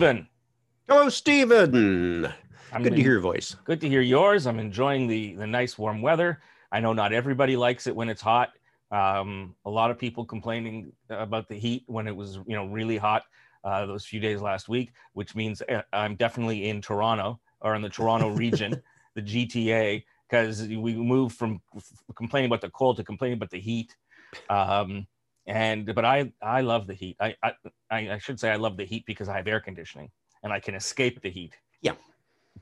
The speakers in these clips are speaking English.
Stephen. Hello, Stephen. I'm Good to hear your voice. Good to hear yours. I'm enjoying the the nice warm weather. I know not everybody likes it when it's hot. Um, a lot of people complaining about the heat when it was you know really hot uh, those few days last week, which means uh, I'm definitely in Toronto or in the Toronto region, the GTA, because we moved from complaining about the cold to complaining about the heat. Um, and but I I love the heat. I, I I should say I love the heat because I have air conditioning and I can escape the heat. Yeah.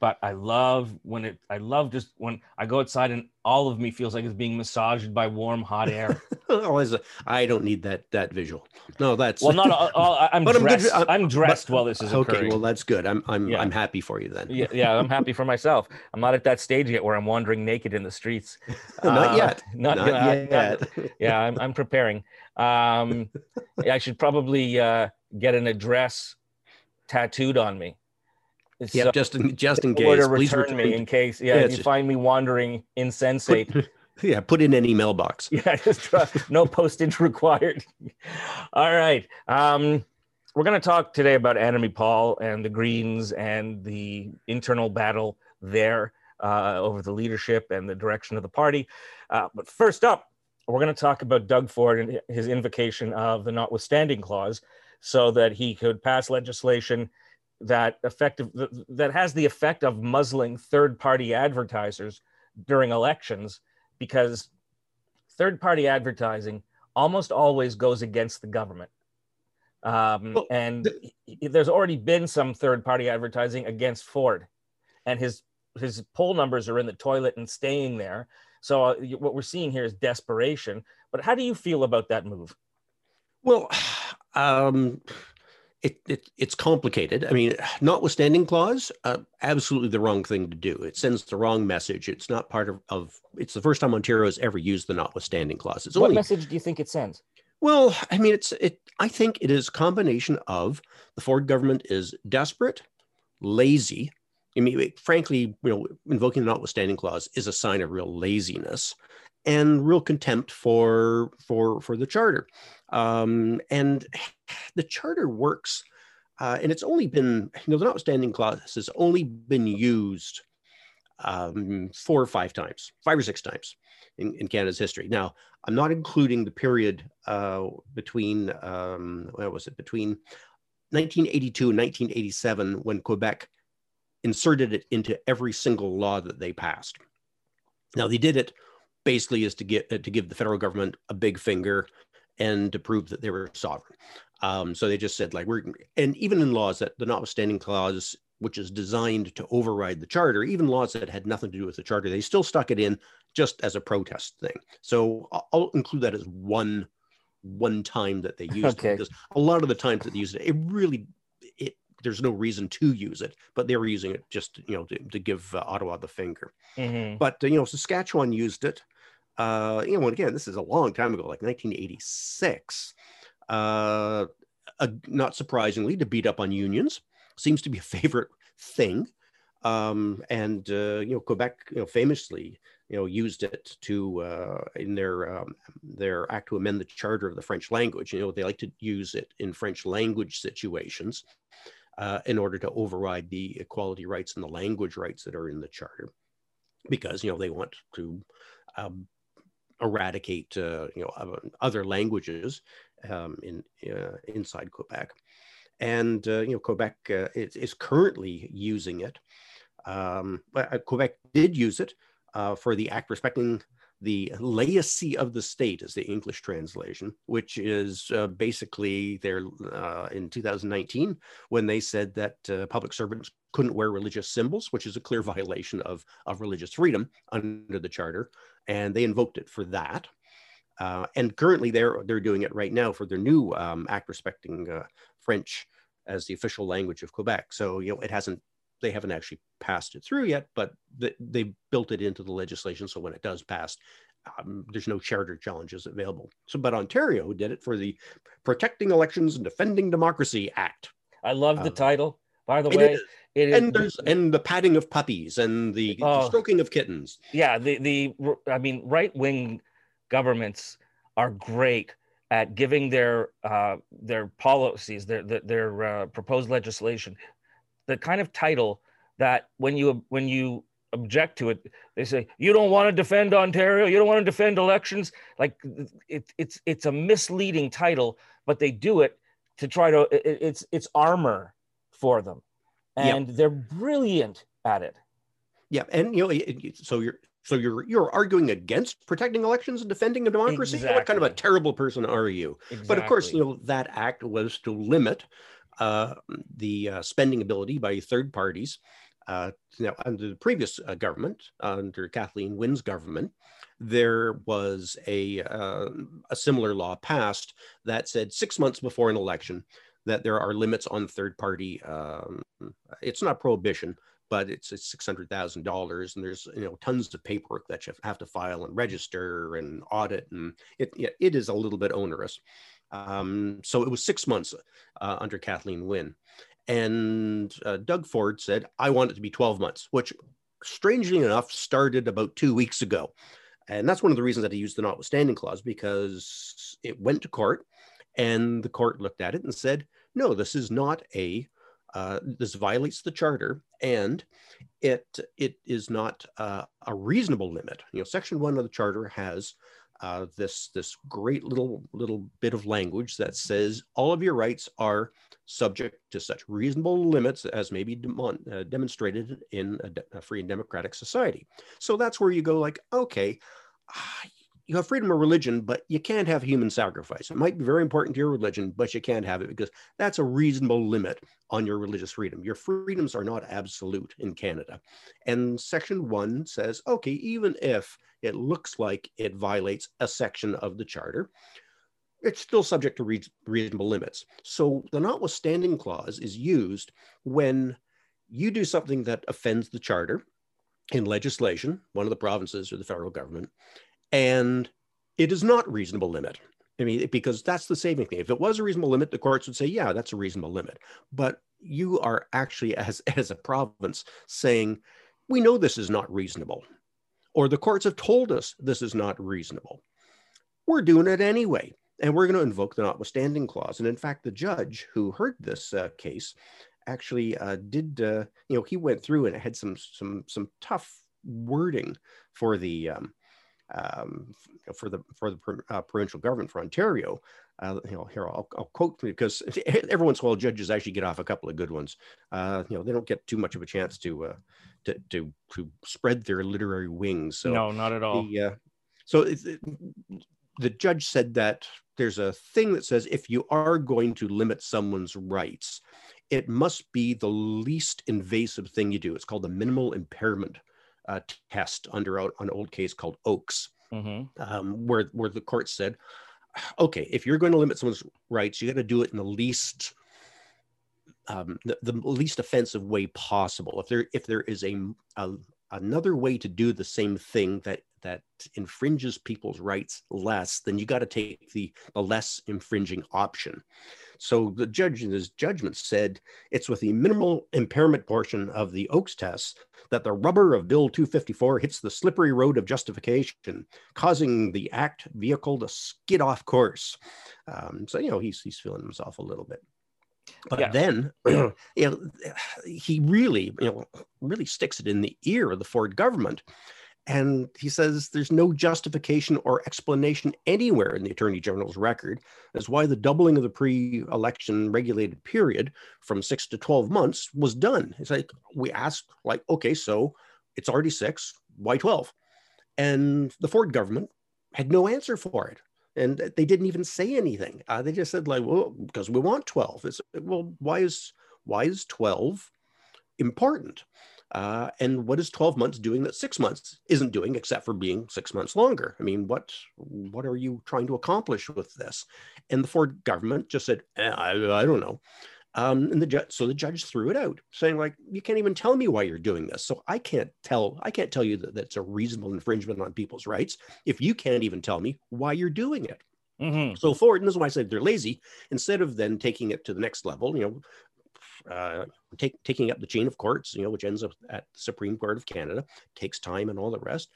But I love when it. I love just when I go outside and all of me feels like it's being massaged by warm, hot air. oh, as a, I don't need that that visual. No, that's well, not all. all I'm But I'm dressed. I'm, I'm- dressed but- while this is okay. occurring. Well, that's good. I'm I'm Yeah. I'm happy for you then. yeah, yeah, I'm happy for myself. I'm not at that stage yet where I'm wandering naked in the streets. Not Uh, yet. Not, Not uh, yet. yeah, I'm, I'm preparing. Um, I should probably uh, get an address tattooed on me. yeah, So- just in just in case. to Please return me in case yeah, Yeah, you find me wandering insensate. yeah, put in any mailbox. yeah, just uh, no postage required. All right. Um, we're going to talk today about Annamie Paul and the Greens and the internal battle there uh, over the leadership and the direction of the party. Uh, but first up, we're going to talk about Doug Ford and his invocation of the notwithstanding clause so that he could pass legislation that effective that has the effect of muzzling third party advertisers during elections because third party advertising almost always goes against the government. Um, Well, and there's already been some third party advertising against Ford, and his his poll numbers are in the toilet and staying there. So uh, what we're seeing here is desperation. But how do you feel about that move? Well, um, it, it it's complicated. I mean, notwithstanding clause, uh, absolutely the wrong thing to do. It sends the wrong message. It's not part of, of it's the first time Ontario has ever used the notwithstanding clause. It's what only message do you think it sends? well, I mean, it's it. I think it is a combination of the Ford government is desperate, lazy. I mean, frankly, you know, invoking the notwithstanding clause is a sign of real laziness and real contempt for for for the charter. Um, and the charter works, uh, and it's only been you know the notwithstanding clause has only been used um, four or five times, five or six times in, in Canada's history. Now, I'm not including the period uh, between um, what was it between 1982 and 1987 when Quebec inserted it into every single law that they passed. Now they did it basically is to get to give the federal government a big finger and to prove that they were sovereign. Um, so they just said like we're and even in laws that the notwithstanding clause, which is designed to override the charter, even laws that had nothing to do with the charter, they still stuck it in just as a protest thing. So I'll- include that as one one time that they used Okay. it because a lot of the times that they used it, it really there's no reason to use it, but they were using it just you know to, to give uh, Ottawa the finger. Mhm. But uh, you know, Saskatchewan used it. Uh, you know, and again, this is a long time ago, like 1986. Uh, uh, not surprisingly, to beat up on unions seems to be a favorite thing. Um, and uh, you know, Quebec, you know, famously, you know, used it to uh, in their um, their act to amend the charter of the French language. You know, they like to use it in French language situations uh, in order to override the equality rights and the language rights that are in the charter, because you know they want to um, eradicate uh, you know uh, other languages um, in uh, inside Quebec, and uh, you know Quebec uh, is, is currently using it. Um, uh, Quebec did use it for the act respecting the laicity of the state, is the English translation, which is uh, basically there uh, in 2019 when they said that uh, public servants couldn't wear religious symbols, which is a clear violation of, of religious freedom under the charter, and they invoked it for that. Uh, and currently, they're they're doing it right now for their new um, act respecting uh, French as the official language of Quebec. So you know, it hasn't they haven't actually passed it through yet, but th- they built it into the legislation. So when it does pass, um, there's no charter challenges available. So, but Ontario did it for the Protecting Elections and Defending Democracy Act. I love the Um, title. By the way, is- it is and there's and the patting of puppies and the, the Oh. stroking of kittens. yeah the the i mean right wing governments are great at giving their uh, their policies, their their, their uh, proposed legislation, the kind of title that when you when you object to it, they say you don't want to defend Ontario, you don't want to defend elections. Like it, it's it's a misleading title, but they do it to try to it, it's it's armor for them, and yep. they're brilliant at it. Yeah, and you know, so you're so you're you're arguing against protecting elections and defending a democracy. Exactly. What kind of a terrible person are you? Exactly. But of course, you know that act was to limit uh, the uh, spending ability by third parties. Uh, now, under the previous uh, government, under Kathleen Wynne's government, there was a uh, a similar law passed that said six months before an election that there are limits on third party. Um, it's not prohibition, but it's it's six hundred thousand dollars, and there's you know tons of paperwork that you have to file and register and audit, and it it is a little bit onerous. Um, so it was six months uh, under Kathleen Wynne, and uh, Doug Ford said, "I want it to be twelve months," which, strangely enough, started about two weeks ago, and that's one of the reasons that he used the notwithstanding clause because it went to court, and the court looked at it and said, "No, this is not a." Uh, this violates the charter and it it is not uh, a reasonable limit. You know, Section One of the Charter has uh, this this great little little bit of language that says all of your rights are subject to such reasonable limits as may be demon, uh, demonstrated in a, de- a, free and democratic society. So that's where you go like, okay, you have freedom of religion, but you can't have human sacrifice. It might be very important to your religion, but you can't have it because that's a reasonable limit on your religious freedom. Your freedoms are not absolute in Canada. And section one says, okay, even if it looks like it violates a section of the charter, it's still subject to re- reasonable limits. So the notwithstanding clause is used when you do something that offends the charter in legislation, one of the provinces or the federal government, and it is not reasonable limit. I mean, because that's the saving thing. If it was a reasonable limit, the courts would say, yeah, that's a reasonable limit. But you are actually, as, as a province, saying, we know this is not reasonable. Or the courts have told us this is not reasonable. We're doing it anyway. And we're going to invoke the notwithstanding clause. And in fact, the judge who heard this uh, case actually uh, did, uh, you know, he went through and it had some, some, some tough wording for the, um, um, for the for the uh, provincial government for Ontario. Uh, you know, here I'll, I'll, quote because every once in a while judges actually get off a couple of good ones. Uh, you know, they don't get too much of a chance to uh, to, to to spread their literary wings. So no, not at all. The, uh, so it, the judge said that there's a thing that says if you are going to limit someone's rights, it must be the least invasive thing you do. It's called the minimal impairment uh, test under an old case called Oakes, mm-hmm. um, where where the court said, okay, if you're going to limit someone's rights, you got to do it in the least um, the, the, least offensive way possible. If there if there is a, a another way to do the same thing that that infringes people's rights less, then you got to take the, the less infringing option. So the judge in his judgment said it's with the minimal impairment portion of the Oakes test that the rubber of Bill 254 hits the slippery road of justification, causing the act vehicle to skid off course. Um, so, you know, he's, he's feeling himself a little bit. But yeah. then, you know, he really, you know, really sticks it in the ear of the Ford government and he says there's no justification or explanation anywhere in the Attorney General's record as why the doubling of the pre election regulated period from six to 12 months was done. It's like we asked, like, okay, so it's already six, why 12? And the Ford government had no answer for it. And they didn't even say anything. Uh, they just said, like, well, because we want 12. It's, well, why is why is 12 important? Uh, and what is 12 months doing that six months isn't doing except for being six months longer? I mean, what what are you trying to accomplish with this? And the Ford government just said, eh, I, I don't know. Um, and the judge, so the judge threw it out, saying like, you can't even tell me why you're doing this. So I can't tell, I can't tell you that that's a reasonable infringement on people's rights if you can't even tell me why you're doing it. Mm-hmm. So Ford, and this is why I said they're lazy. Instead of then taking it to the next level, you know, uh, take, taking up the chain of courts, you know, which ends up at the Supreme Court of Canada, takes time and all the rest.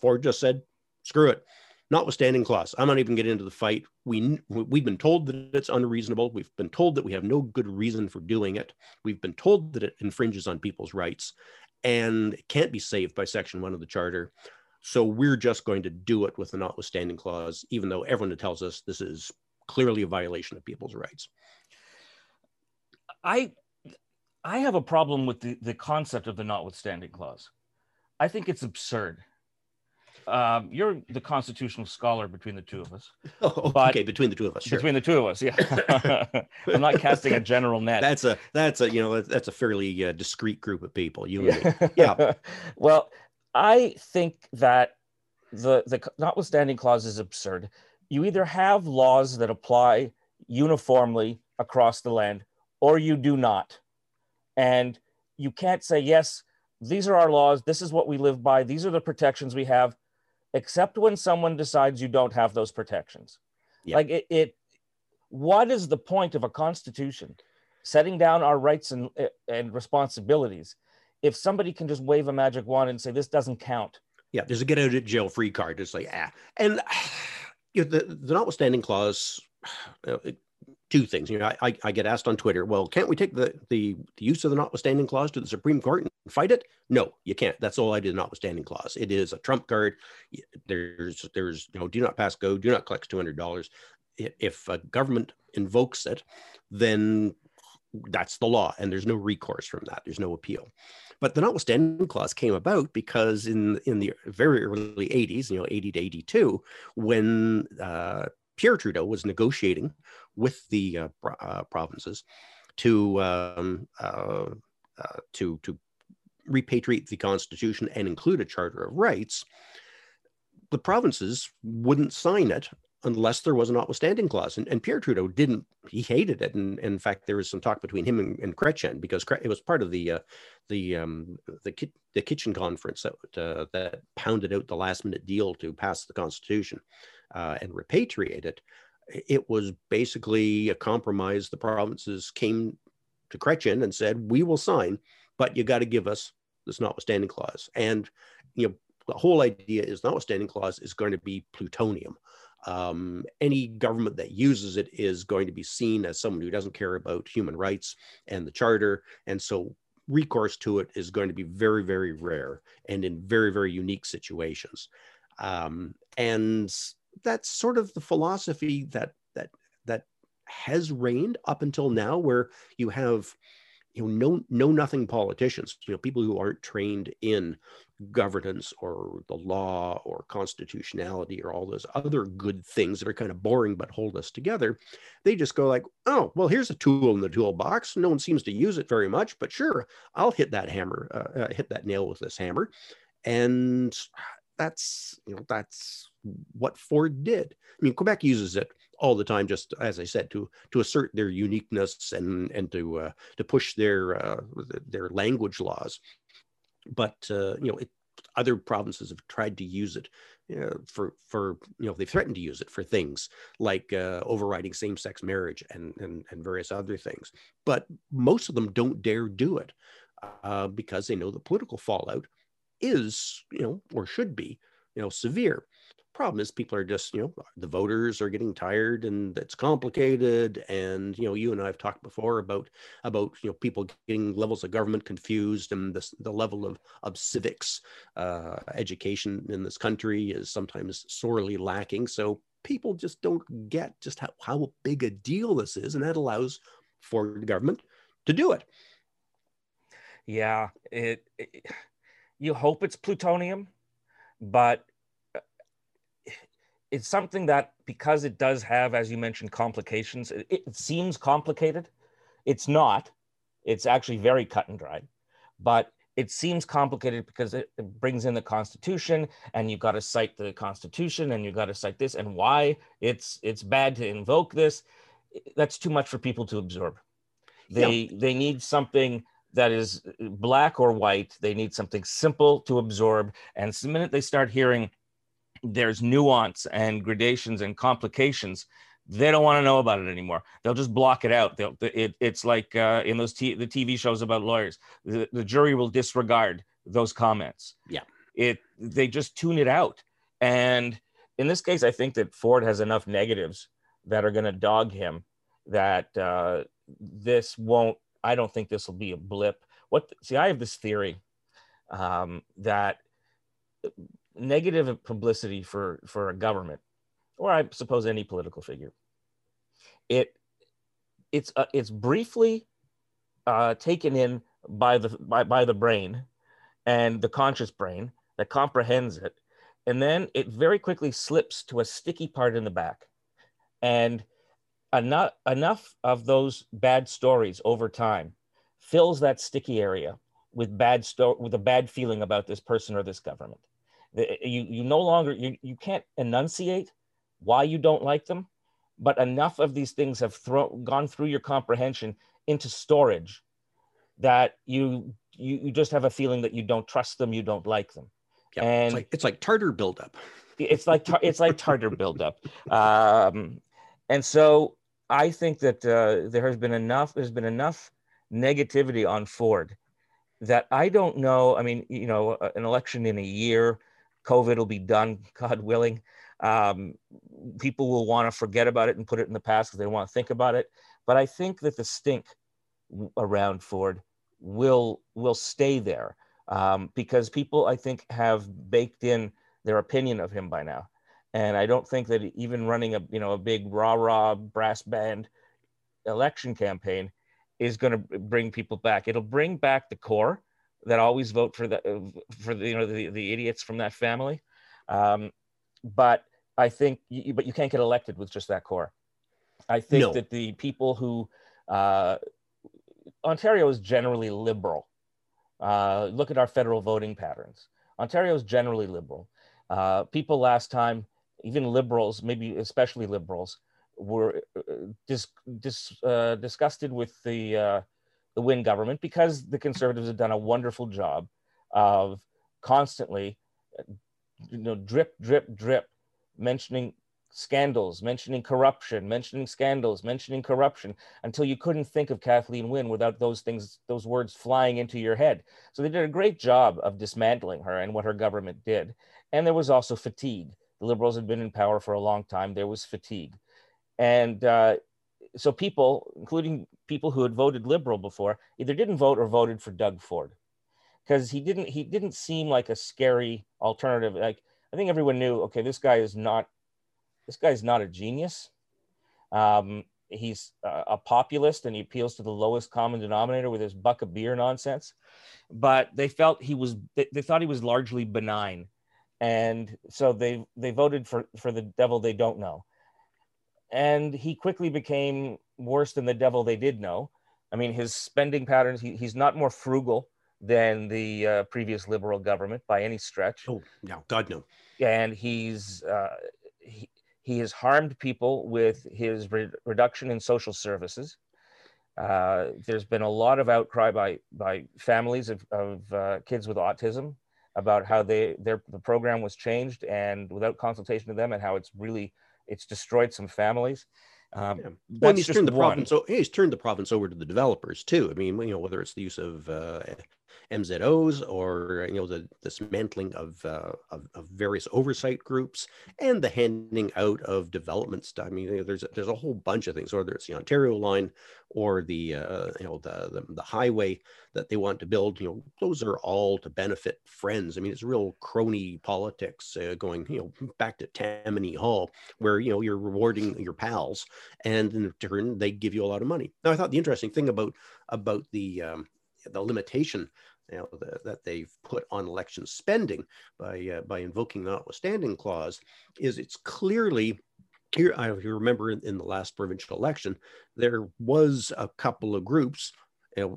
Ford just said, screw it. notwithstanding clause. I'm not even getting into the fight. We we've been told that it's unreasonable. We've been told that we have no good reason for doing it. We've been told that it infringes on people's rights, and can't be saved by Section One of the Charter. So we're just going to do it with the notwithstanding clause, even though everyone tells us this is clearly a violation of people's rights. I I have a problem with the, the concept of the notwithstanding clause. I think it's absurd. Um, you're the constitutional scholar between the two of us. Oh, okay, between the two of us. Sure. Between the two of us, yeah. I'm not casting a general net. That's a that's a you know that's a fairly uh, discreet group of people. You yeah. yeah. well, I think that the the notwithstanding clause is absurd. You either have laws that apply uniformly across the land, or you do not, and you can't say yes. These are our laws. This is what we live by. These are the protections we have except when someone decides you don't have those protections. Like it, it, what is the point of a constitution setting down our rights and, and responsibilities if somebody can just wave a magic wand and say this doesn't count? Yeah, there's a get out of jail free card. It's like, ah, and you know, the, the notwithstanding clause, uh, two things. You know, I, I get asked on Twitter, well, can't we take the, the, the use of the notwithstanding clause to the Supreme Court and fight it? No, you can't. That's all I did. Notwithstanding clause. It is a trump card. There's there's you know, do not pass go, do not collect two hundred dollars. If a government invokes it, then that's the law, and there's no recourse from that. There's no appeal. But the notwithstanding clause came about because in in the very early 80s, you know, 80 to 82, when uh, Pierre Trudeau was negotiating with the uh, uh, provinces to um, uh, uh, to to repatriate the Constitution and include a Charter of Rights, the provinces wouldn't sign it unless there was a notwithstanding clause. And, and Pierre Trudeau didn't, he hated it. And, and, in fact, there was some talk between him and, and Chrétien because it was part of the, uh, the, um, the, the kitchen conference that, uh, that pounded out the last minute deal to pass the constitution uh, and repatriate it it was basically a compromise. The provinces came to Chrétien and said, "We will sign, but you got to give us this notwithstanding clause." And you know, the whole idea is notwithstanding clause is going to be plutonium. Um, any government that uses it is going to be seen as someone who doesn't care about human rights and the charter, and so recourse to it is going to be very, very rare and in very, very unique situations. Um, and that's sort of the philosophy that that that has reigned up until now, where you have you know know know nothing politicians, you know people who aren't trained in governance or the law or constitutionality or all those other good things that are kind of boring but hold us together. They just go like oh well here's a tool in the toolbox. No one seems to use it very much but sure i'll hit that hammer uh, uh, hit that nail with this hammer. And that's you know that's what Ford did. I mean, Quebec uses it all the time, just as I said, to to assert their uniqueness and and to uh, to push their uh, their language laws. But uh, you know, it, other provinces have tried to use it you know, for for you know they've threatened to use it for things like uh, overriding same-sex marriage and, and and various other things. But most of them don't dare do it uh, because they know the political fallout is you know or should be you know severe. Problem is people are just you know the voters are getting tired and it's complicated. And you know you and i have talked before about about you know people getting levels of government confused and this, the level of of civics uh, education in this country is sometimes sorely lacking. So people just don't get just how, how big a deal this is. And that allows for the government to do it. Yeah it, it you hope it's plutonium but it's something that because it does have, as you mentioned, complications. It, it, seems complicated. It's not. It's actually very cut and dried, but it seems complicated because it, it brings in the Constitution, and you've got to cite the Constitution, and you've got to cite this, and why it's it's bad to invoke this. That's too much for people to absorb. They yeah. they need something that is black or white. They need something simple to absorb. And the minute they start hearing there's nuance and gradations and complications they don't want to know about it anymore they'll just block it out they'll it, it's like uh, in those t- the tv shows about lawyers the, the jury will disregard those comments yeah it they just tune it out and in this case, I think that Ford has enough negatives that are going to dog him that uh, this won't. I don't think this will be a blip. What? See, I have this theory um, that negative publicity for for a government, or I suppose any political figure, it it's uh, it's briefly uh, taken in by the by, by the brain and the conscious brain that comprehends it and then it very quickly slips to a sticky part in the back and enough enough of those bad stories over time fills that sticky area with bad sto- with a bad feeling about this person or this government. You you no longer you, you can't enunciate why you don't like them but enough of these things have thrown gone through your comprehension into storage that you, you you just have a feeling that you don't trust them you don't like them. Yeah, and it's like, it's like tartar buildup. It's like tar- it's like tartar buildup. Um, and so i think that uh, there has been enough there's been enough negativity on ford that i don't know i mean you know an election in a year covid will be done god willing um, people will want to forget about it and put it in the past because they want to think about it. But I think that the stink around Ford will will stay there um, because people I think have baked in their opinion of him by now, and I don't think that even running a you know a big rah rah brass band election campaign is going to bring people back. It'll bring back the core that always vote for the for the you know the, the idiots from that family. Um, but I think, you, but you can't get elected with just that core. I think no. that the people who uh, Ontario is generally liberal. Uh, look at our federal voting patterns. Ontario is generally liberal. Uh, people last time, even liberals, maybe especially liberals, were uh, dis, dis, uh, disgusted with the uh, the Wynne government because the Conservatives have done a wonderful job of constantly, you know, drip, drip, drip, mentioning scandals, mentioning corruption, mentioning scandals, mentioning corruption, until you couldn't think of Kathleen Wynne without those things, those words flying into your head. So they did a great job of dismantling her and what her government did. And there was also fatigue. The Liberals had been in power for a long time. There was fatigue. And uh, so people, including people who had voted Liberal before, either didn't vote or voted for Doug Ford. Because he didn't he didn't seem like a scary alternative. Like I think everyone knew, okay, this guy is not, this guy is not a genius. Um, he's a populist and he appeals to the lowest common denominator with his buck of beer nonsense. But they felt he was, they thought he was largely benign. And so they, they voted for, for the devil they don't know. And he quickly became worse than the devil they did know. I mean, his spending patterns, he, he's not more frugal than the uh, previous liberal government by any stretch. Oh, no, God, no. And he's uh, he, he has harmed people with his re- reduction in social services. Uh, there's been a lot of outcry by by families of, of uh, kids with autism about how they their the program was changed and without consultation to them and how it's really it's destroyed some families. Um, yeah. Well, he's turned the one. province. he's turned the province over to the developers too. I mean, you know, whether it's the use of uh, MZOs or you know the dismantling of, uh, of, of various oversight groups and the handing out of development stuff. I mean, there's a, there's a whole bunch of things, whether it's the Ontario line or the uh, you know the, the, the highway that they want to build. You know, those are all to benefit friends. I mean, it's real crony politics uh, going you know back to Tammany Hall, where you know you're rewarding your pals, and in return they give you a lot of money. Now, I thought the interesting thing about about the um, the limitation you know, the, that they've put on election spending by uh, by invoking the notwithstanding clause is it's clearly here. I remember in, in the last provincial election, there was a couple of groups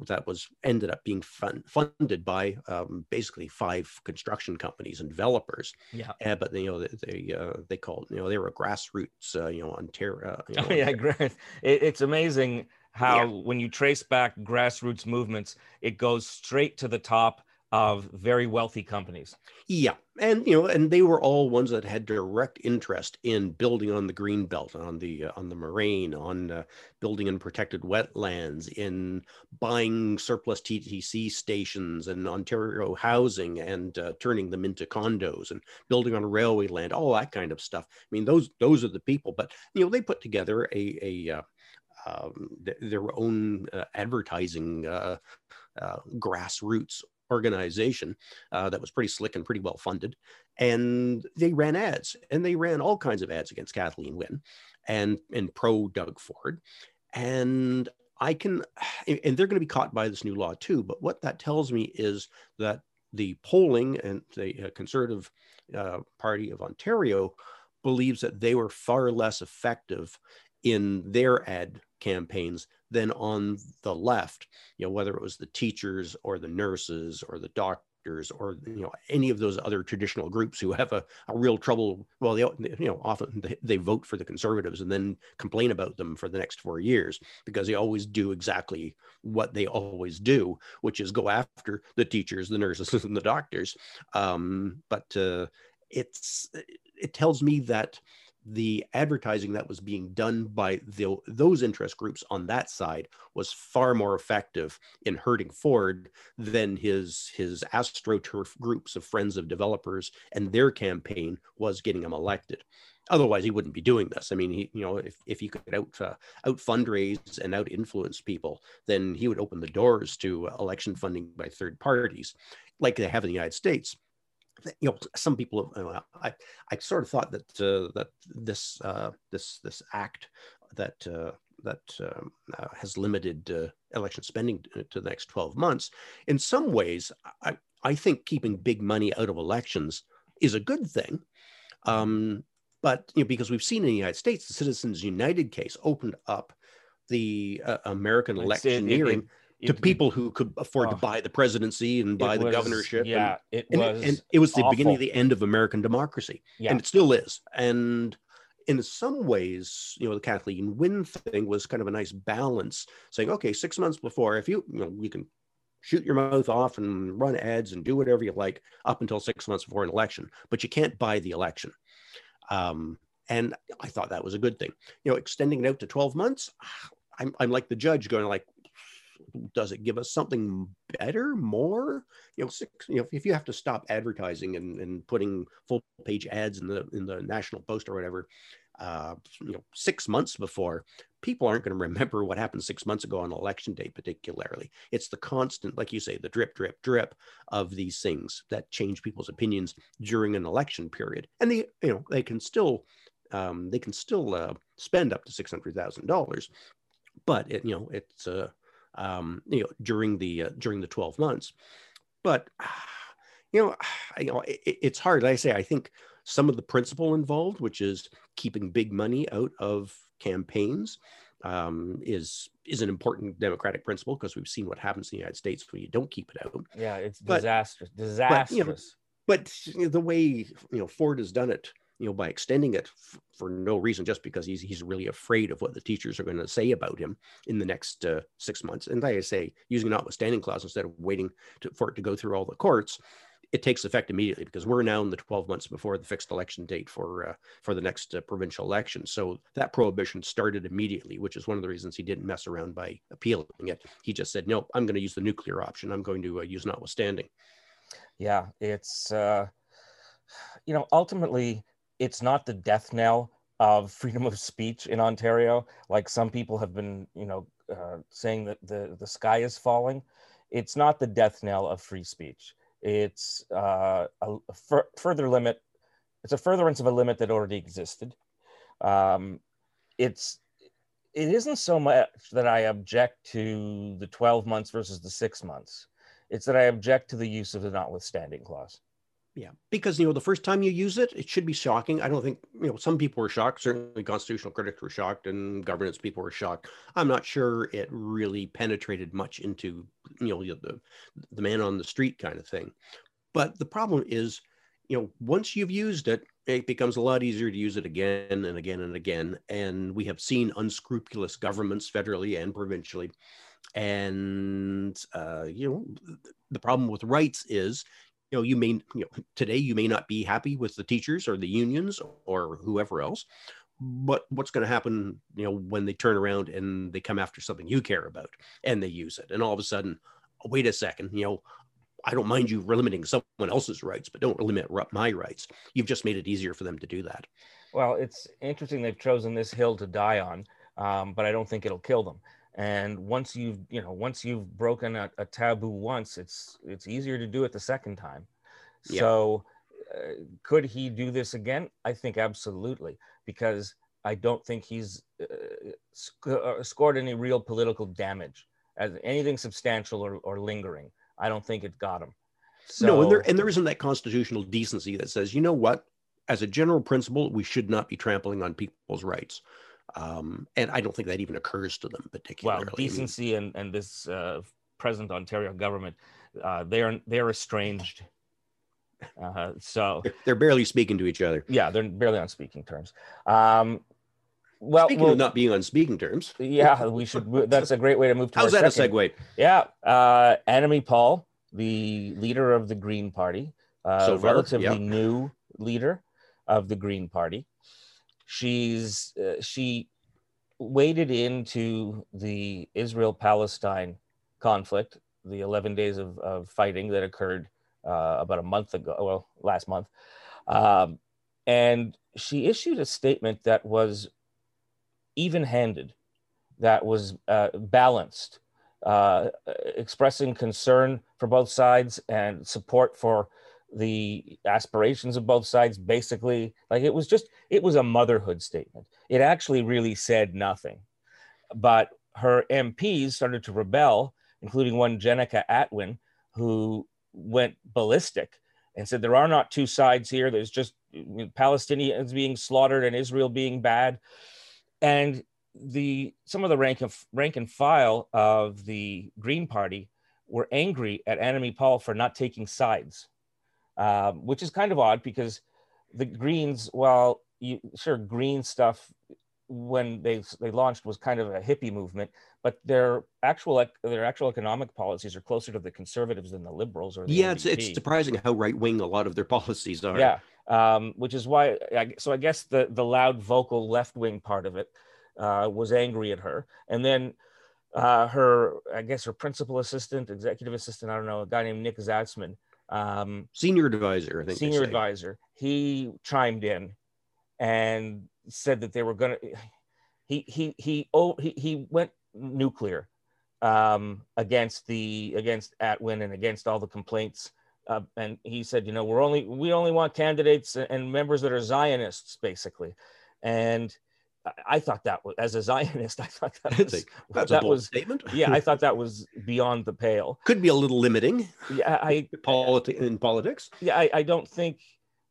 that was ended up being fun, funded by um, basically five construction companies and developers. Yeah. Uh, but you know they they, uh, they called you know they were grassroots uh, you know Ontario. Uh, you know, oh yeah, it, it's amazing how yeah. when you trace back grassroots movements, it goes straight to the top of very wealthy companies. Yeah, and you know, and they were all ones that had direct interest in building on the green belt, on the uh, on the moraine, on uh, building in protected wetlands, in buying surplus TTC stations and Ontario housing and uh, turning them into condos and building on railway land, all that kind of stuff. I mean, those those are the people. But you know, they put together a a uh, um, th- their own uh, advertising uh, uh, grassroots organization uh, that was pretty slick and pretty well funded. And they ran ads and they ran all kinds of ads against Kathleen Wynne and, and pro Doug Ford. And I can, and they're going to be caught by this new law too. But what that tells me is that the polling and the uh, Conservative uh, Party of Ontario believes that they were far less effective in their ad campaigns than on the left, you know, whether it was the teachers or the nurses or the doctors or you know any of those other traditional groups who have a, a real trouble well they you know often they, they vote for the conservatives and then complain about them for the next four years because they always do exactly what they always do which is go after the teachers the nurses and the doctors. Um, but uh, it's it tells me that the advertising that was being done by the, those interest groups on that side was far more effective in hurting Ford than his his astroturf groups of friends of developers and their campaign was getting him elected. Otherwise, he wouldn't be doing this. I mean, he you know if, if he could out uh, out fundraise and out influence people, then he would open the doors to election funding by third parties, like they have in the United States you know some people have, I, I sort of thought that uh, that this uh, this this act that uh, that um, uh, has limited uh, election spending to the next 12 months in some ways I, I think keeping big money out of elections is a good thing um, but you know because we've seen in the United States the Citizens United case opened up the uh, American electioneering. It, it, to people who could afford to oh. buy the presidency and buy the governorship. Yeah, and, it was. And, it was the awful. beginning of the end of American democracy, yeah. and it still is. And in some ways, you know, the Kathleen Wynne thing was kind of a nice balance, saying, okay, six months before, if you, you know, you can shoot your mouth off and run ads and do whatever you like up until six months before an election, but you can't buy the election. Um, and I thought that was a good thing. You know, extending it out to 12 months, I'm, I'm like the judge going like, does it give us something better, more? You know, six, you know, if you have to stop advertising and, and putting full page ads in the in the National Post or whatever, uh, you know, six months before, people aren't going to remember what happened six months ago on election day, particularly. It's the constant, like you say, the drip, drip, drip of these things that change people's opinions during an election period, and they, you know, they can still, um, they can still uh, spend up to six hundred thousand dollars, but it, you know, it's uh, um, you know, during the uh, during the 12 months. But you know, you know, it, it's hard. Like I say, I think some of the principle involved, which is keeping big money out of campaigns, um, is is an important democratic principle because we've seen what happens in the United States when you don't keep it out. Yeah, it's but, disastrous. Disastrous. But, you know, but the way you know Ford has done it you know, by extending it f- for no reason, just because he's he's really afraid of what the teachers are going to say about him in the next uh, six months. And like I say, using notwithstanding clause instead of waiting to, for it to go through all the courts, it takes effect immediately because we're now in the 12 months before the fixed election date for uh, for the next uh, provincial election. So that prohibition started immediately, which is one of the reasons he didn't mess around by appealing it. He just said, "No, I'm going to use the nuclear option. I'm going to uh, use notwithstanding." Yeah, it's uh, you know ultimately it's not the death knell of freedom of speech in Ontario. Like some people have been, you know, uh, saying that the, the sky is falling. It's not the death knell of free speech. It's uh, a, a fur- further limit. It's a furtherance of a limit that already existed. Um, it's it isn't so much that I object to the 12 months versus the six months. It's that I object to the use of the notwithstanding clause. Yeah, because you know the first time you use it, it should be shocking. I don't think you know some people were shocked. Certainly, constitutional critics were shocked, and governance people were shocked. I'm not sure it really penetrated much into you know the the man on the street kind of thing. But the problem is, you know, once you've used it, it becomes a lot easier to use it again and again and again. And we have seen unscrupulous governments, federally and provincially, and uh, you know the problem with rights is you know you may you know today you may not be happy with the teachers or the unions or whoever else but what's going to happen you know when they turn around and they come after something you care about and they use it. And all of a sudden wait a second you know i don't mind you limiting someone else's rights but don't limit my rights. You've just made it easier for them to do that. Well it's interesting they've chosen this hill to die on um, but i don't think it'll kill them and once you've you know once you've broken a, a taboo once it's it's easier to do it the second time. Yeah. so uh, could he do this again? I think absolutely because i don't think he's uh, sc- uh, scored any real political damage as anything substantial or, or lingering. I don't think it got him. So, no and there and there isn't that constitutional decency that says you know what? As a general principle we should not be trampling on people's rights um, and I don't think that even occurs to them particularly. Well, decency I mean, and, and this uh, present Ontario government, uh, they're they're estranged. Uh, so they're barely speaking to each other. Yeah, they're barely on speaking terms. Um, well, speaking of not being on speaking terms, yeah, we should. That's a great way to move to. How's that second. a segue? Yeah, uh, Annamie Paul, the leader of the Green Party, uh, so far, relatively yeah. new leader of the Green Party she's uh, she waded into the Israel Palestine conflict, the 11 days of, of fighting that occurred uh, about a month ago, well, last month. Um, and she issued a statement that was even handed, that was uh, balanced, uh, expressing concern for both sides and support for the aspirations of both sides basically. Like it was just it was a motherhood statement. It actually really said nothing. But her mps started to rebel including one jenica atwin who went ballistic and said there are not two sides here. There's just palestinians being slaughtered and israel being bad. And the some of the rank of rank and file of the green party were angry at Annamie Paul for not taking sides um, which is kind of odd because the Greens, well, you, sure, green stuff when they they launched was kind of a hippie movement, but their actual their actual economic policies are closer to the conservatives than the liberals or the yeah. It's, it's surprising how right wing a lot of their policies are. Yeah, um, which is why. I, so I guess the the loud vocal left wing part of it uh, was angry at her, and then uh, her I guess her principal assistant, executive assistant, I don't know, a guy named Nick Zatzman um, senior advisor, I think. Senior advisor. He chimed in and said that they were going to. He he he oh he he went nuclear um, against the against Atwin and against all the complaints. Uh, and he said, you know, we're only we only want candidates and members that are Zionists, basically. And I thought that was, as a Zionist, I thought that was, that's that was statement. yeah, I thought that was beyond the pale. Could be a little limiting. Yeah, I Politi- in politics. Yeah, I, I don't think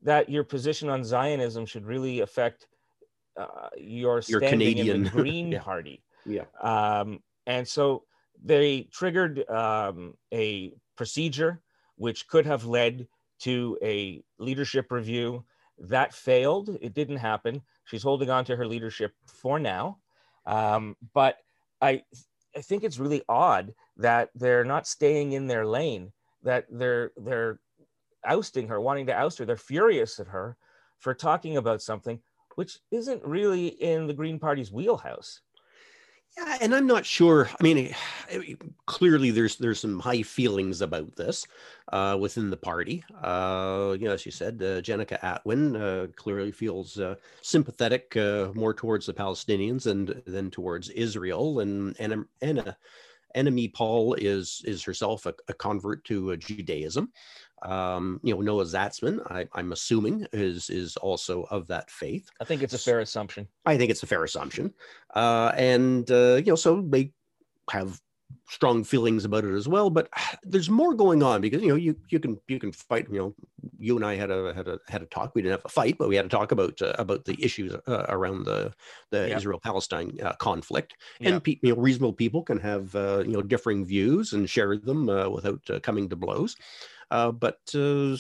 that your position on Zionism should really affect uh, your your Canadian in the Green yeah. Party. Yeah. Um, and so they triggered um, a procedure which could have led to a leadership review. That failed. It didn't happen. She's holding on to her leadership for now. Um, but I, I think it's really odd that they're not staying in their lane, that they're, they're ousting her, wanting to oust her. They're furious at her for talking about something which isn't really in the Green Party's wheelhouse. Yeah, and I'm not sure. I mean, clearly there's there's some high feelings about this uh, within the party. Uh, you know, as you said, uh, Jenica Atwin uh, clearly feels uh, sympathetic uh, more towards the Palestinians and then towards Israel, and and Anna Annamie Paul is is herself a, a convert to Judaism. Um, you know, Noah Zatzman, I, am assuming, is is also of that faith. I think it's a fair assumption. I think it's a fair assumption, uh, and uh, you know, so they have strong feelings about it as well. But there's more going on because you know you you can you can fight. You know, you and I had a had a had a talk. We didn't have a fight, but we had a talk about uh, about the issues uh, around the the yeah. Israel Palestine uh, conflict. Yeah. And pe- you know, reasonable people can have uh, you know differing views and share them uh, without uh, coming to blows. Uh, but uh,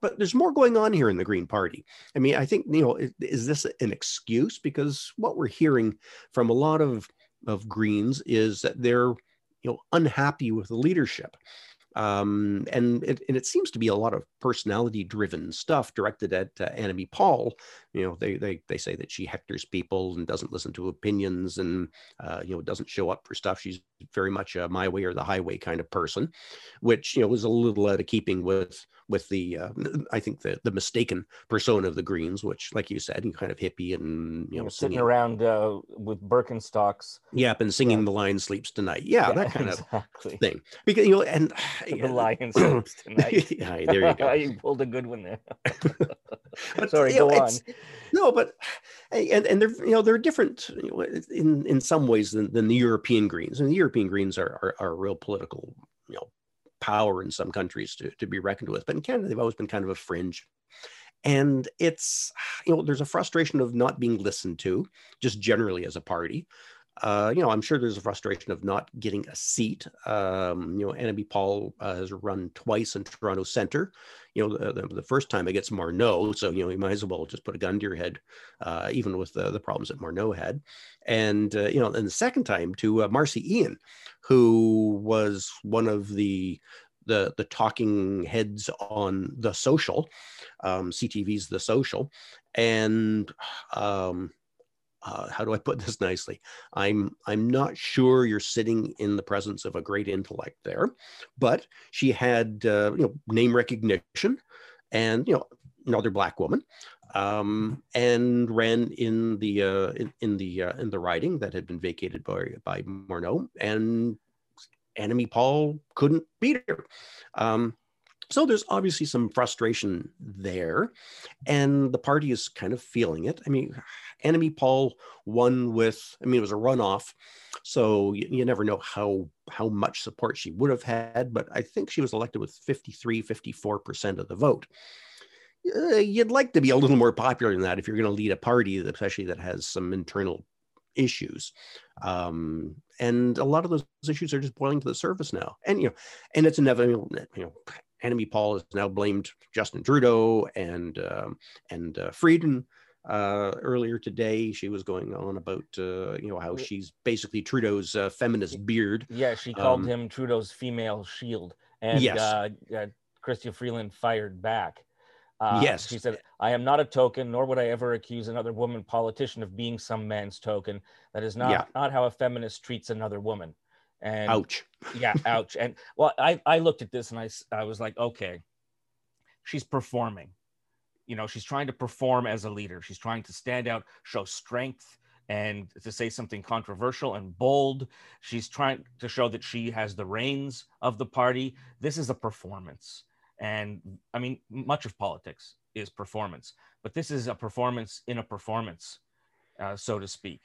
but there's more going on here in the Green Party. I mean, I think you know, is, is this an excuse? Because what we're hearing from a lot of of Greens is that they're you know unhappy with the leadership um, and it, and it seems to be a lot of personality driven stuff directed at uh, Paul. You know, they, they they say that she hectors people and doesn't listen to opinions and uh, you know doesn't show up for stuff. She's very much a my way or the highway kind of person, which you know was a little out of keeping with with the uh, I think the the mistaken persona of the Greens, which like you said, kind of hippie and you know sitting singing. around uh, with Birkenstocks. Yep, and singing yeah. "The Lion Sleeps Tonight." Yeah, yeah that kind exactly. of thing. Because you know, and the Lion Sleeps Tonight. yeah, there you go. You pulled a good one there. but, Sorry, go know, on. No, but and and they're you know they're different you know, in in some ways than, than the European Greens, and the European Greens are are, are real political you know power in some countries to, to be reckoned with. But in Canada, they've always been kind of a fringe. And it's, you know, there's a frustration of not being listened to, just generally as a party. Uh, you know, I'm sure there's a frustration of not getting a seat. Um, you know, Annamie Paul uh, has run twice in Toronto Centre. You know, the, the, first time against Morneau, so you know you might as well just put a gun to your head, uh, even with the, the problems that Morneau had. And uh, you know, and the second time to uh, Marci Ien, who was one of the the the talking heads on the social, um, CTV's The Social, and um, uh, how do I put this nicely? I'm I'm not sure you're sitting in the presence of a great intellect there, but she had uh, you know name recognition, and you know another black woman, um, and ran in the uh, in, in the uh, in the riding that had been vacated by by Morneau, and Annamie Paul couldn't beat her. Um, so there's obviously some frustration there, and the party is kind of feeling it. I mean, Annamie Paul won with, I mean, it was a runoff, so you, you, never know how how much support she would have had, but I think she was elected with 53, 54% of the vote. Uh, you'd like to be a little more popular than that if you're going to lead a party, especially that has some internal issues. Um, and a lot of those issues are just boiling to the surface now. And, you know, and it's inevitable, you know, Annamie Paul has now blamed Justin Trudeau and, um, and uh, Freeland uh, earlier today she was going on about uh, you know how she's basically Trudeau's uh, feminist beard. Yeah, she called um, him Trudeau's female shield, and yes. uh, uh, Freeland fired back. Uh, yes, she said, "I am not a token, nor would I ever accuse another woman politician of being some man's token. That is not yeah. not how a feminist treats another woman." And ouch. yeah, ouch. And well, I I looked at this and I I was like, okay, she's performing. You know she's trying to perform as a leader. She's trying to stand out show strength and to say something controversial and bold. She's trying to show that she has the reins of the party. This is a performance. And i mean much of politics is performance but this is a performance in a performance uh, so to speak.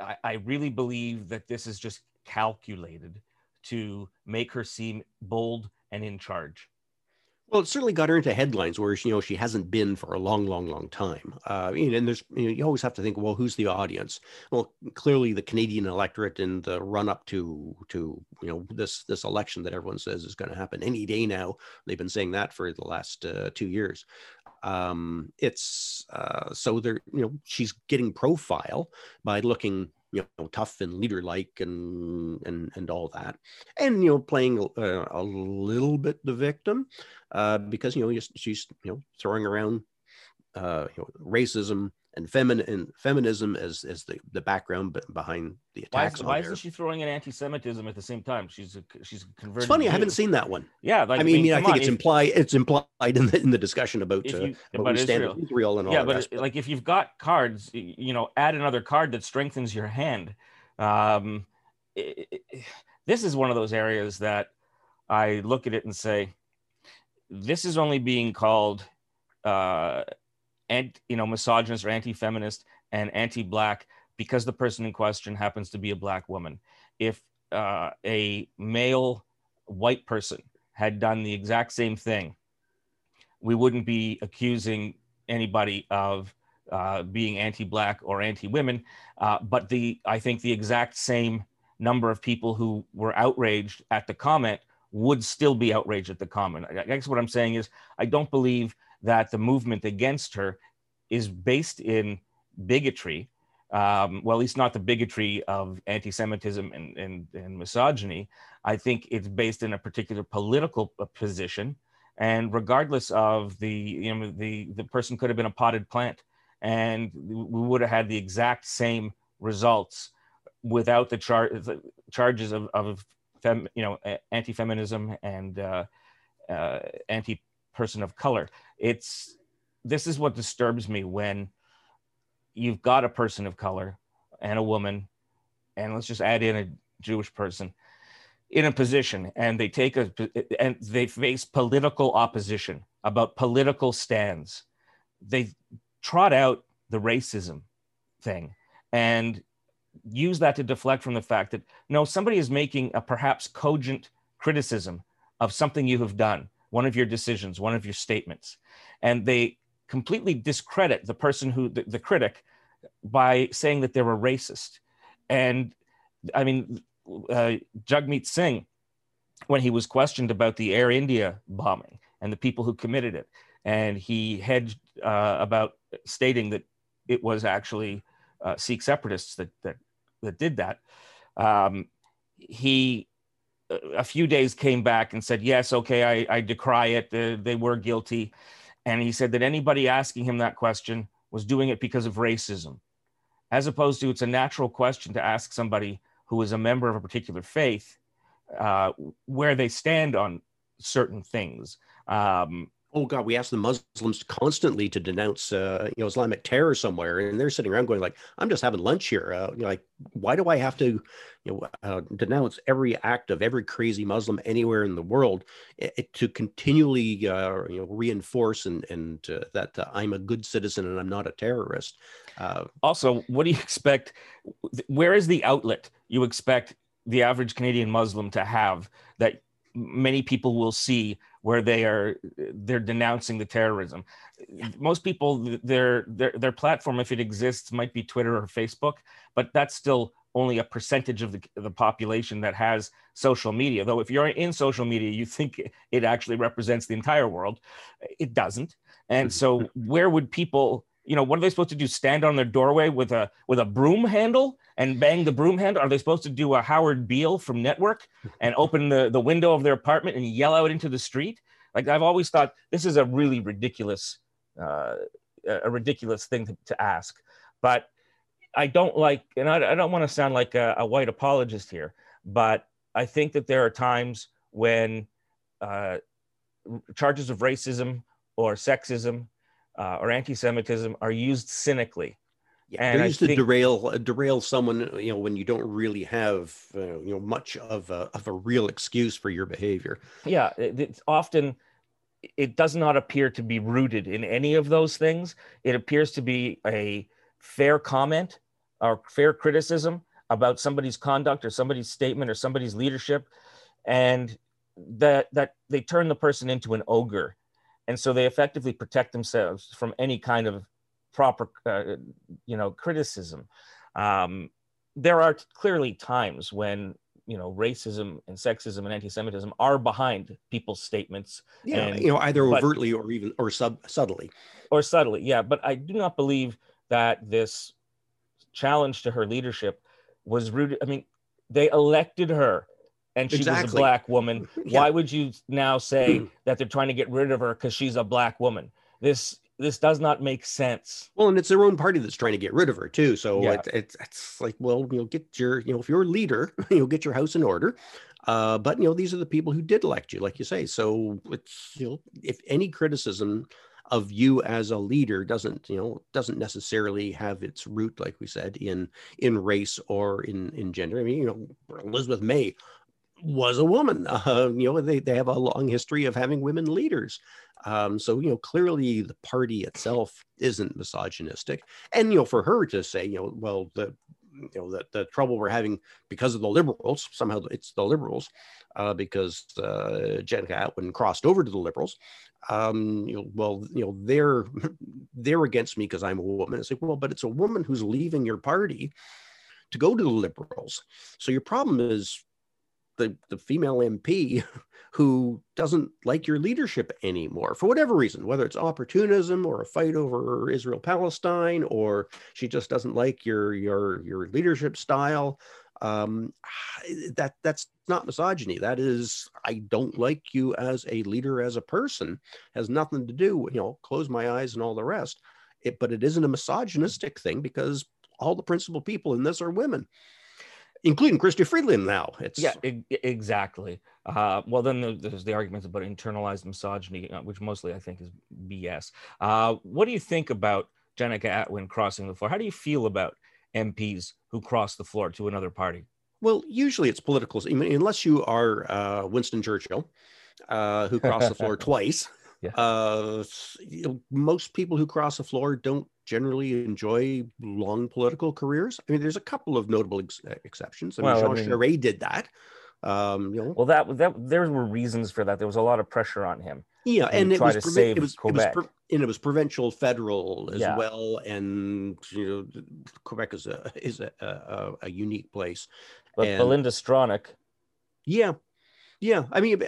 I, I really believe that this is just calculated to make her seem bold and in charge well, it certainly got her into headlines where you know she hasn't been for a long, long, long time. Uh, and there's you, know, you always have to think, well, who's the audience? Well, clearly the Canadian electorate in the run up to to you know this this election that everyone says is going to happen any day now. They've been saying that for the last uh, two years. Um, it's uh, so they're you know she's getting profile by looking you know tough and leader like and and and all that. And you know playing a, a little bit the victim uh, because you know she's you know throwing around uh, you know, racism and femin and feminism as as the the background behind the attacks. Why, is, why isn't she throwing in anti-Semitism at the same time? She's a, she's converted. It's funny, I haven't seen that one. Yeah, like, I mean, I, mean, I think on, it's implied it's implied in the in the discussion about, uh, you, uh, about Israel. Israel and all. That. Yeah, but like if you've got cards, you know, add another card that strengthens your hand. Um, it, it, this is one of those areas that I look at it and say, this is only being called. Uh, and you know misogynist or anti-feminist and anti-black because the person in question happens to be a black woman. If uh, a male white person had done the exact same thing we wouldn't be accusing anybody of uh, being anti-black or anti-women. Uh, but the i think the exact same number of people who were outraged at the comment would still be outraged at the comment. I guess what i'm saying is i don't believe that the movement against her is based in bigotry. um, well, at least not the bigotry of anti-Semitism and, and, and misogyny. I think it's based in a particular political uh, position, and regardless of the you know the the person could have been a potted plant, and we would have had the exact same results without the, char- the charges of, of fem, you know anti-feminism and uh, uh, anti-person of color. It's this is what disturbs me when you've got a person of color and a woman, and let's just add in a Jewish person in a position and they take a and they face political opposition about political stands they trot out the racism thing and use that to deflect from the fact that no somebody is making a perhaps cogent criticism of something you have done one of your decisions one of your statements and they completely discredit the person who the, the critic by saying that they're a racist. And I mean, uh, Jagmeet Singh, when he was questioned about the Air India bombing and the people who committed it, and he hedged uh, about stating that it was actually uh, Sikh separatists that, that, that did that. Um, he, a few days came back and said, Yes, okay, I, I decry it. they were guilty. And he said that anybody asking him that question was doing it because of racism, as opposed to it's a natural question to ask somebody who is a member of a particular faith uh, where they stand on certain things. Um, oh God, we ask the Muslims constantly to denounce, uh, you know, Islamic terror somewhere, and they're sitting around going like, "I'm just having lunch here." Uh, you know, like, why do I have to, you know, uh, denounce every act of every crazy Muslim anywhere in the world it, it, to continually, uh, you know, reinforce and and uh, that uh, I'm a good citizen and I'm not a terrorist. also, what do you expect? Where is the outlet you expect the average Canadian Muslim to have that many people will see where they are they're denouncing the terrorism. Most people their their their platform if it exists might be twitter or facebook but that's still only a percentage of the, the population that has social media. Though if you're in social media you think it actually represents the entire world. It doesn't. And hmm. so where would people you know what are they supposed to do? Stand on their doorway with a with a broom handle and bang the broom handle? Are they supposed to do a howard beale from network and open the, the window of their apartment and yell out into the street? Like i've always thought this is a really ridiculous uh, a ridiculous thing to, to, ask. But i don't like and i, I don't want to sound like a, a, white apologist here but i think that there are times when uh, charges of racism or sexism uh, or anti-Semitism are used cynically. Yeah, and they're used think, to derail uh, derail someone, you know, when you don't really have, uh, you know, much of a of a real excuse for your behavior. Yeah, it, it's often it does not appear to be rooted in any of those things. It appears to be a fair comment or fair criticism about somebody's conduct or somebody's statement or somebody's leadership, and that that they turn the person into an ogre and so they effectively protect themselves from any kind of proper uh, you know criticism. Um, there are clearly times when you know racism and sexism and anti-semitism are behind people's statements yeah and, you know either overtly but, or even or sub subtly. Or subtly yeah. But i do not believe that this challenge to her leadership was rooted i mean they elected her and she exactly. was a black woman. Yeah. Why would you now say that they're trying to get rid of her because she's a black woman? This this does not make sense. Well, and it's their own party that's trying to get rid of her too. So yeah. it, it's it's like, well, you know, get your, you know, if you're a leader, you'll get your house in order. Uh, but you know, these are the people who did elect you, like you say. So it's you know, if any criticism of you as a leader doesn't you know doesn't necessarily have its root like we said in in race or in in gender i mean you know elizabeth may was a woman. Uh, you know, they, they have a long history of having women leaders. Um, so, you know, clearly the party itself isn't misogynistic. And, you know, for her to say, you know, well, the, you know, the, the trouble we're having because of the liberals, somehow it's the liberals, uh, because uh, Jenica Atwin crossed over to the liberals. Um, you know, well, you know, they're they're against me because I'm a woman. It's like, well, but it's a woman who's leaving your party to go to the liberals. So your problem is the, the female MP who doesn't like your leadership anymore for whatever reason, whether it's opportunism or a fight over Israel Palestine, or she just doesn't like your your your leadership style. Um, that that's not misogyny. That is, I don't like you as a leader, as a person. Has nothing to do, you know, close my eyes and all the rest. It, but it isn't a misogynistic thing because all the principal people in this are women including Chrystia Freeland now. It's yeah, exactly. Uh, well, then there's the arguments about internalized misogyny, uh, which mostly I think is BS. Uh, what do you think about Jenica Atwin crossing the floor? How do you feel about MPs who cross the floor to another party? Well, usually it's political, unless you are uh, Winston Churchill, uh, who crossed the floor twice. Yeah. Uh, you know, most people who cross the floor don't generally enjoy long political careers. I mean, there's a couple of notable ex- exceptions. I mean, well, Jean I mean, Charest did that. Um, you know, well, that that there were reasons for that. There was a lot of pressure on him. Yeah, and it was, it was, it was, it was and it was provincial, federal as yeah. well, and you know, Quebec is a is a, a, a unique place. But and, Belinda Stronach, yeah, yeah, I mean,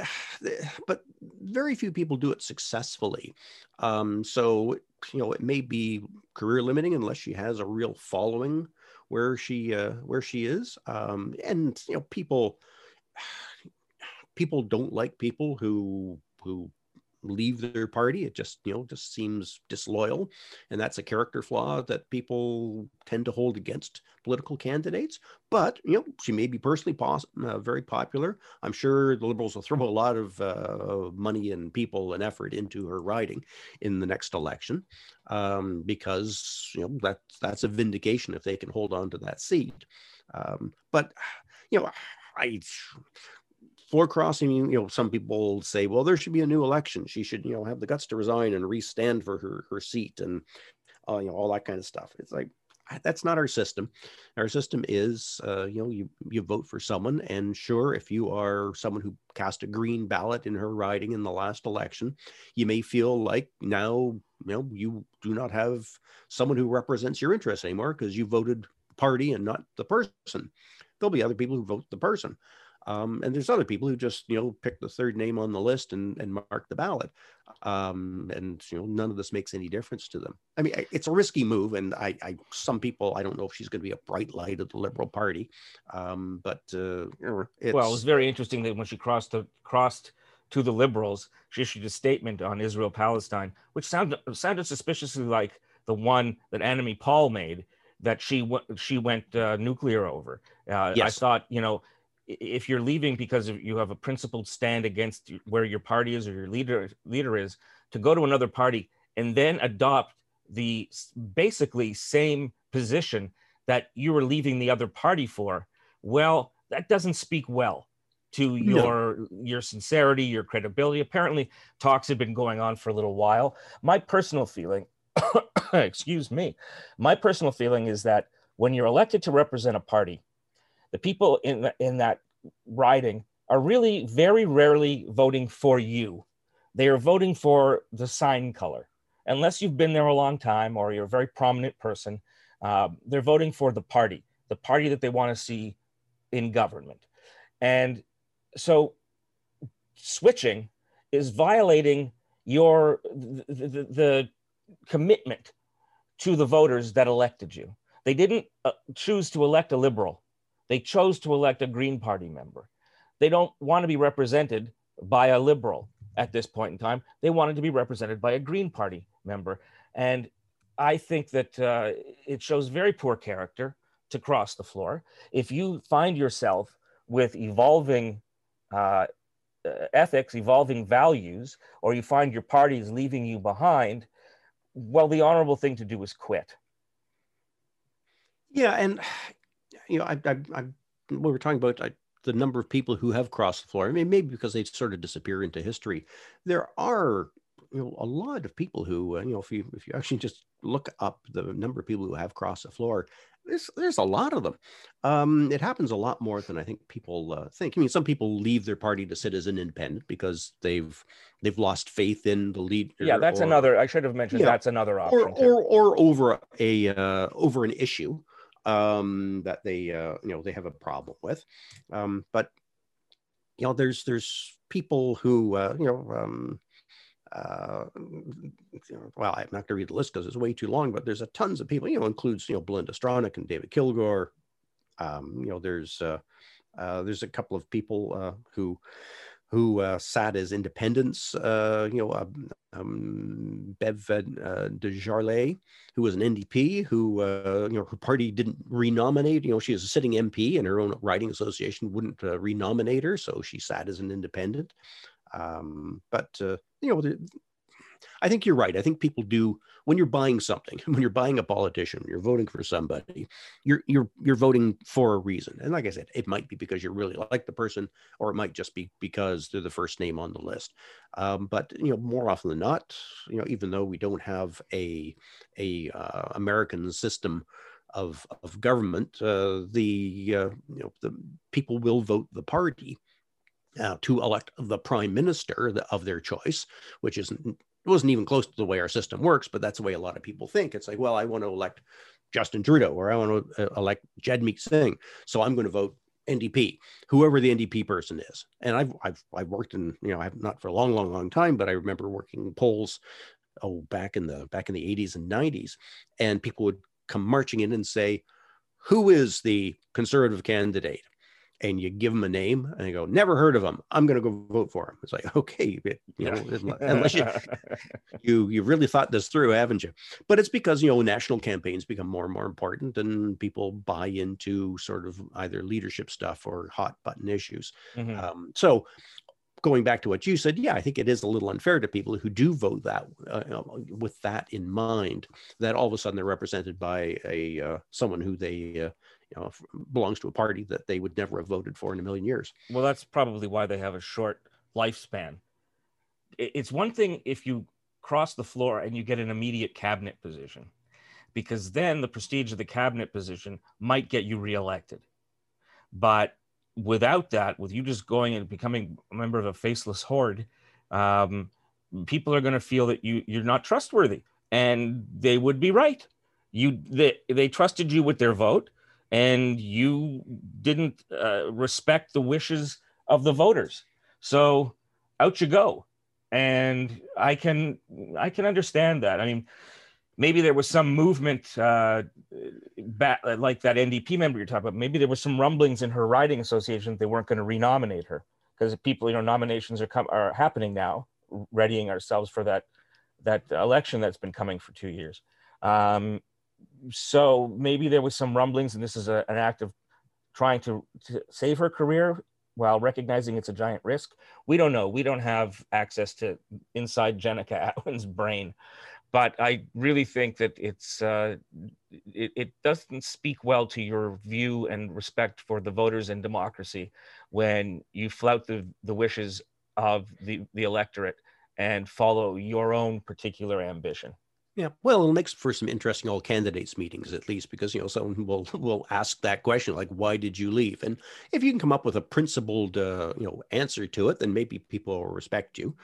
but very few people do it successfully. Um, so you know, it may be career limiting unless she has a real following where she uh, where she is. Um, and you know, people people don't like people who who leave their party. It just, you know, just seems disloyal. And that's a character flaw that people tend to hold against political candidates. But, you know, she may be personally pos- uh, very popular. I'm sure the Liberals will throw a lot of uh, money and people and effort into her riding in the next election um, because, you know, that, that's a vindication if they can hold on to that seat. Um, but, you know, I floor crossing, you know, some people say, well, there should be a new election. She should, you know, have the guts to resign and re-stand for her her seat and uh, you know all that kind of stuff. It's like that's not our system. Our system is, uh, you know, you you vote for someone, and sure, if you are someone who cast a green ballot in her riding in the last election, you may feel like now, you know, you do not have someone who represents your interests anymore because you voted party and not the person. There'll be other people who vote the person. Um, and there's other people who just, you know, pick the third name on the list and, and mark the ballot. Um, and, you know, none of this makes any difference to them. I mean, it's a risky move. And I, I some people, I don't know if she's going to be a bright light of the Liberal Party. Um, but, uh, well, it was very interesting that when she crossed the, crossed to the Liberals, she issued a statement on Israel Palestine, which sounded, sounded suspiciously like the one that Annamie Paul made that she, w- she went uh, nuclear over. Uh, yes. I thought, you know, if you're leaving because you have a principled stand against where your party is or your leader leader is to go to another party and then adopt the basically same position that you were leaving the other party for well that doesn't speak well to your no. your sincerity your credibility apparently talks have been going on for a little while my personal feeling excuse me my personal feeling is that when you're elected to represent a party the people in, the, in that riding are really very rarely voting for you. They are voting for the sign color. Unless you've been there a long time or you're a very prominent person, uh, they're voting for the party, the party that they want to see in government. And so switching is violating your the, the, the commitment to the voters that elected you. They didn't uh, choose to elect a liberal. They chose to elect a Green Party member. They don't want to be represented by a liberal at this point in time. They wanted to be represented by a Green Party member. And I think that uh, it shows very poor character to cross the floor. If you find yourself with evolving uh, ethics, evolving values, or you find your party is leaving you behind, well, the honorable thing to do is quit. Yeah, and you know, I, I, I we were talking about I, the number of people who have crossed the floor. I mean, maybe because they sort of disappear into history. There are you know a lot of people who uh, you know if you if you actually just look up the number of people who have crossed the floor there's there's a lot of them um, it happens a lot more than i think people uh, think i mean some people leave their party to sit as an independent because they've they've lost faith in the lead yeah that's or, another i should have mentioned yeah, that's another option or, or, or over a uh, over an issue um, that they uh, you know they have a problem with. Um, but you know, there's there's people who uh, you know. Um, uh, well, I'm not going to read the list because it's way too long, but there's a tons of people, you know, includes, you know, Belinda Stronach and David Kilgour. Um, you know, there's, uh, uh, there's a couple of people uh, who who uh, sat as independents. Uh, you know, um, um, Bev uh, Desjarlais, who was an NDP, who uh, you know her party didn't renominate. You know, she was a sitting MP, and her own riding association wouldn't uh, renominate her, so she sat as an independent. Um, but uh, you know, I think you're right. I think people do when you're buying something, when you're buying a politician, you're voting for somebody, you're you're you're voting for a reason. And like I said, it might be because you really like the person, or it might just be because they're the first name on the list. Um, but you know, more often than not, you know, even though we don't have a a uh, American system of of government, uh, the uh, you know the people will vote the party. Uh, to elect the prime minister of their choice, which is it wasn't even close to the way our system works, but that's the way a lot of people think. It's like, well, I want to elect Justin Trudeau or I want to uh, elect Jagmeet Singh, so I'm going to vote NDP, whoever the NDP person is. And I've I've I've worked in you know I've not for a long long long time, but I remember working polls oh back in the back in the 80s and 90s, and people would come marching in and say, who is the conservative candidate? And you give them a name and they go, never heard of them. I'm going to go vote for them. It's like, okay, you know, unless you, you, you really thought this through, haven't you? But it's because, you know, national campaigns become more and more important and people buy into sort of either leadership stuff or hot button issues. Mm-hmm. Um, so going back to what you said, yeah, I think it is a little unfair to people who do vote that uh, with that in mind, that all of a sudden they're represented by a uh, someone who they uh, you know, belongs to a party that they would never have voted for in a million years. Well, that's probably why they have a short lifespan. It's one thing if you cross the floor and you get an immediate cabinet position, because then the prestige of the cabinet position might get you reelected. But without that, with you just going and becoming a member of a faceless horde, um, people are going to feel that you you're not trustworthy, and they would be right. You they they trusted you with their vote and you didn't uh, respect the wishes of the voters. So out you go. And I can I can understand that. I mean, maybe there was some movement uh, back, like that NDP member you're talking about. Maybe there was some rumblings in her riding association that they weren't going to renominate her because people, you know, nominations are come are happening now, readying ourselves for that that election that's been coming for two years. Um, so maybe there was some rumblings, and this is a, an act of trying to, to save her career while recognizing it's a giant risk. We don't know. We don't have access to inside Jenica Atwin's brain, but I really think that it's uh, it, it, doesn't speak well to your view and respect for the voters and democracy when you flout the, the wishes of the, the electorate and follow your own particular ambition. Yeah, well, it makes for some interesting all candidates meetings at least because you know someone will will ask that question like, "Why did you leave?" And if you can come up with a principled uh, you know answer to it, then maybe people will respect you.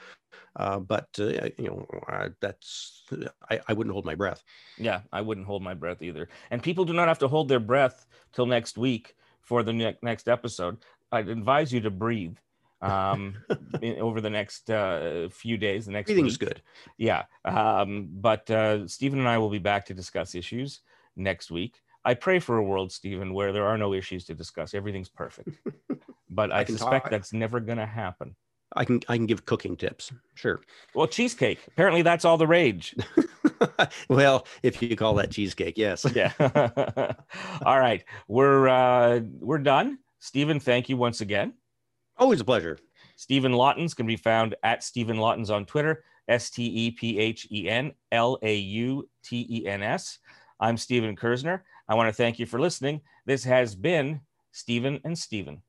Uh, but uh, you know uh, that's I, I wouldn't hold my breath. Yeah, I wouldn't hold my breath either. And people do not have to hold their breath till next week for the ne- next episode. I'd advise you to breathe um, in, over the next uh, few days. The next everything's week. good. Yeah, um, but uh, Stephen and I will be back to discuss issues next week. I pray for a world, Stephen, where there are no issues to discuss. Everything's perfect. But I, I suspect talk. that's never going to happen. I can I can give cooking tips. Sure. Well, cheesecake. Apparently, that's all the rage. well, if you call that cheesecake, yes. yeah. all right, we're uh, we're done. Stephen, thank you once again. Always a pleasure. Stephen Lautens can be found at Stephen Lautens on Twitter, S T E P H E N L A U T E N S. I'm Stephen Kersner. I want to thank you for listening. This has been Stephen and Stephen.